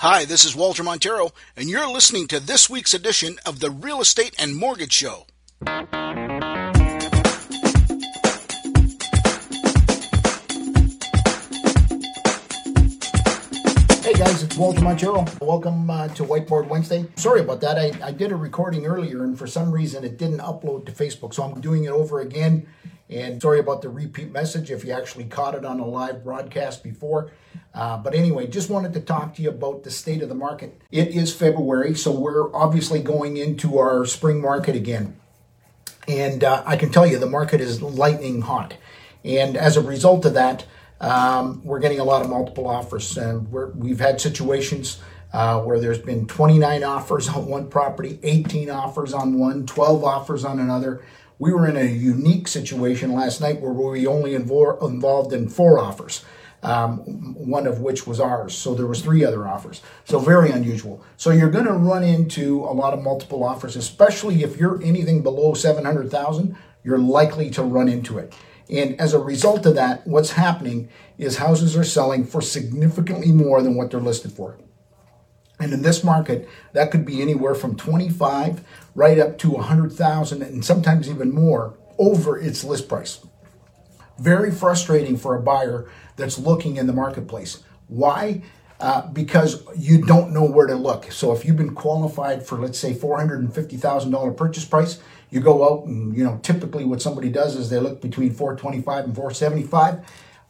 Hi, this is Walter Montero, and you're listening to this week's edition of the Real Estate and Mortgage Show. Hey guys, it's Walter Montero. Welcome uh, to Whiteboard Wednesday. Sorry about that. I, I did a recording earlier and for some reason it didn't upload to Facebook, so I'm doing it over again. And sorry about the repeat message if you actually caught it on a live broadcast before. Uh, but anyway, just wanted to talk to you about the state of the market. It is February, so we're obviously going into our spring market again. And uh, I can tell you the market is lightning hot. And as a result of that, um, we're getting a lot of multiple offers. And we have had situations uh, where there's been 29 offers on one property, 18 offers on one, 12 offers on another. We were in a unique situation last night where we only invo- involved in four offers. Um, one of which was ours. So there was three other offers. So very unusual. So you're going to run into a lot of multiple offers, especially if you're anything below 700,000, you're likely to run into it. And as a result of that, what's happening is houses are selling for significantly more than what they're listed for. And in this market, that could be anywhere from 25 right up to 100,000 and sometimes even more over its list price. Very frustrating for a buyer that's looking in the marketplace. Why? Uh, because you don't know where to look. So if you've been qualified for, let's say, $450,000 purchase price, you go out and, you know, typically what somebody does is they look between 425 and 475.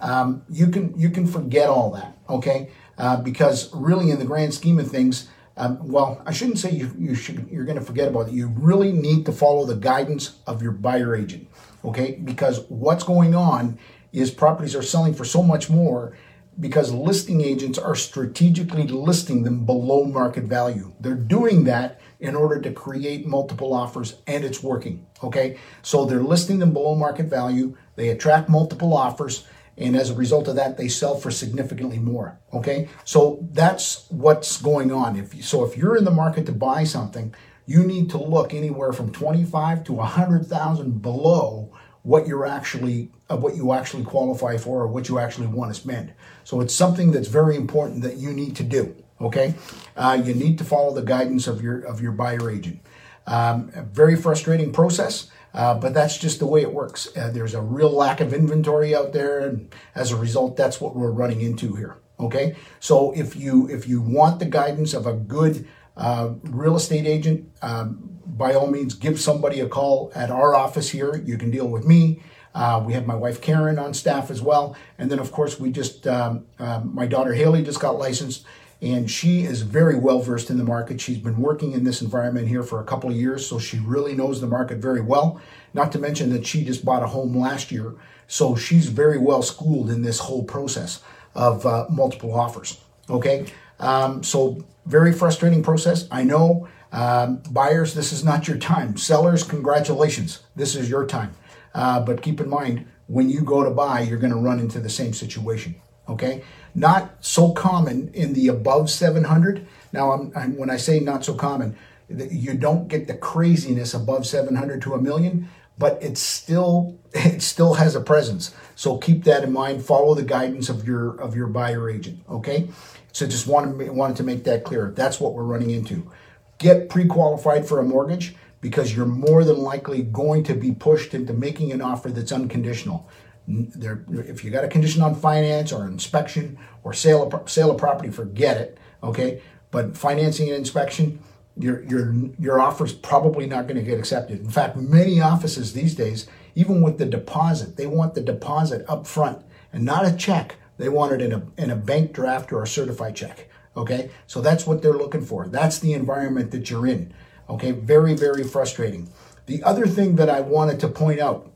Um, you can you can forget all that, okay? Uh, because really, in the grand scheme of things, um, well, I shouldn't say you, you should you're going to forget about it. You really need to follow the guidance of your buyer agent, okay? Because what's going on is properties are selling for so much more because listing agents are strategically listing them below market value. They're doing that in order to create multiple offers and it's working. Okay. So they're listing them below market value. They attract multiple offers. And as a result of that, they sell for significantly more. Okay. So that's what's going on. If you, so, if you're in the market to buy something, you need to look anywhere from 25 to 100,000 below what you're actually uh, what you actually qualify for or what you actually want to spend. So it's something that's very important that you need to do. Okay, uh, you need to follow the guidance of your of your buyer agent. Um, very frustrating process. Uh, but that's just the way it works. Uh, there's a real lack of inventory out there, and as a result, that's what we're running into here. Okay, so if you if you want the guidance of a good uh, real estate agent, um, by all means, give somebody a call at our office here. You can deal with me. Uh, we have my wife Karen on staff as well, and then of course we just um, uh, my daughter Haley just got licensed, and she is very well versed in the market. She's been working in this environment here for a couple of years, so she really knows the market very well. Not to mention that she just bought a home last year, so she's very well schooled in this whole process of uh, multiple offers. Okay, um, so very frustrating process. I know. Um, buyers, this is not your time. Sellers, congratulations. This is your time. Uh, but keep in mind, when you go to buy, you're going to run into the same situation. Okay, not so common in the above 700. Now, I'm, I'm, when I say not so common, you don't get the craziness above 700 to a million, but it still it still has a presence. So keep that in mind. Follow the guidance of your of your buyer agent. Okay, so just wanted wanted to make that clear. That's what we're running into. Get pre-qualified for a mortgage because you're more than likely going to be pushed into making an offer that's unconditional. There, if you got a condition on finance or inspection or sale of, sale of property, forget it. Okay, but financing and inspection, your your your offer is probably not going to get accepted. In fact, many offices these days, even with the deposit, they want the deposit up front and not a check. They want it in a in a bank draft or a certified check. Okay, so that's what they're looking for. That's the environment that you're in. Okay, very, very frustrating. The other thing that I wanted to point out,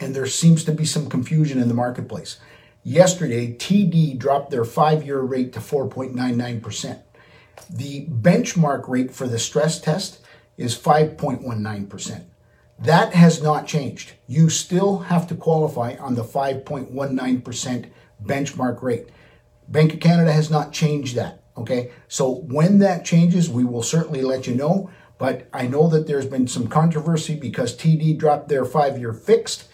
and there seems to be some confusion in the marketplace. Yesterday, TD dropped their five year rate to 4.99%. The benchmark rate for the stress test is 5.19%. That has not changed. You still have to qualify on the 5.19% benchmark rate. Bank of Canada has not changed that. Okay, so when that changes, we will certainly let you know. But I know that there's been some controversy because TD dropped their five year fixed.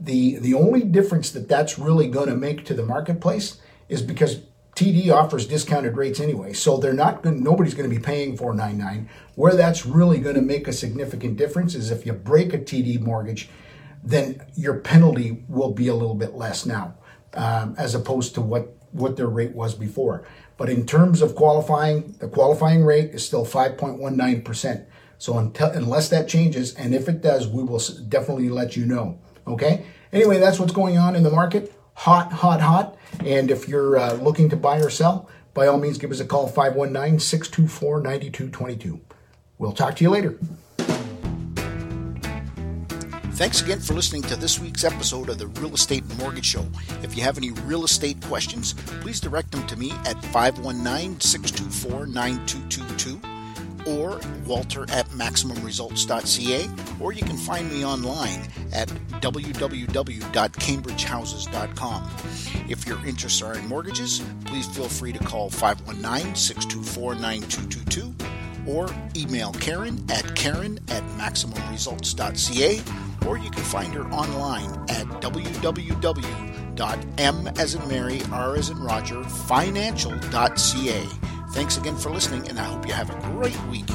The, the only difference that that's really going to make to the marketplace is because TD offers discounted rates anyway, so they're not going. Nobody's going to be paying 499. Where that's really going to make a significant difference is if you break a TD mortgage, then your penalty will be a little bit less now, um, as opposed to what what their rate was before. But in terms of qualifying, the qualifying rate is still 5.19 percent. So until, unless that changes, and if it does, we will definitely let you know. Okay. Anyway, that's what's going on in the market. Hot, hot, hot. And if you're uh, looking to buy or sell, by all means, give us a call 519 624 9222. We'll talk to you later. Thanks again for listening to this week's episode of the Real Estate Mortgage Show. If you have any real estate questions, please direct them to me at 519 624 9222 or walter at maximumresults.ca, or you can find me online at www.cambridgehouses.com. If your interests are in mortgages, please feel free to call 519 624 9222 or email Karen at karen at maximumresults.ca, or you can find her online at www.m as in Mary, R as in Roger, financial.ca. Thanks again for listening, and I hope you have a great week.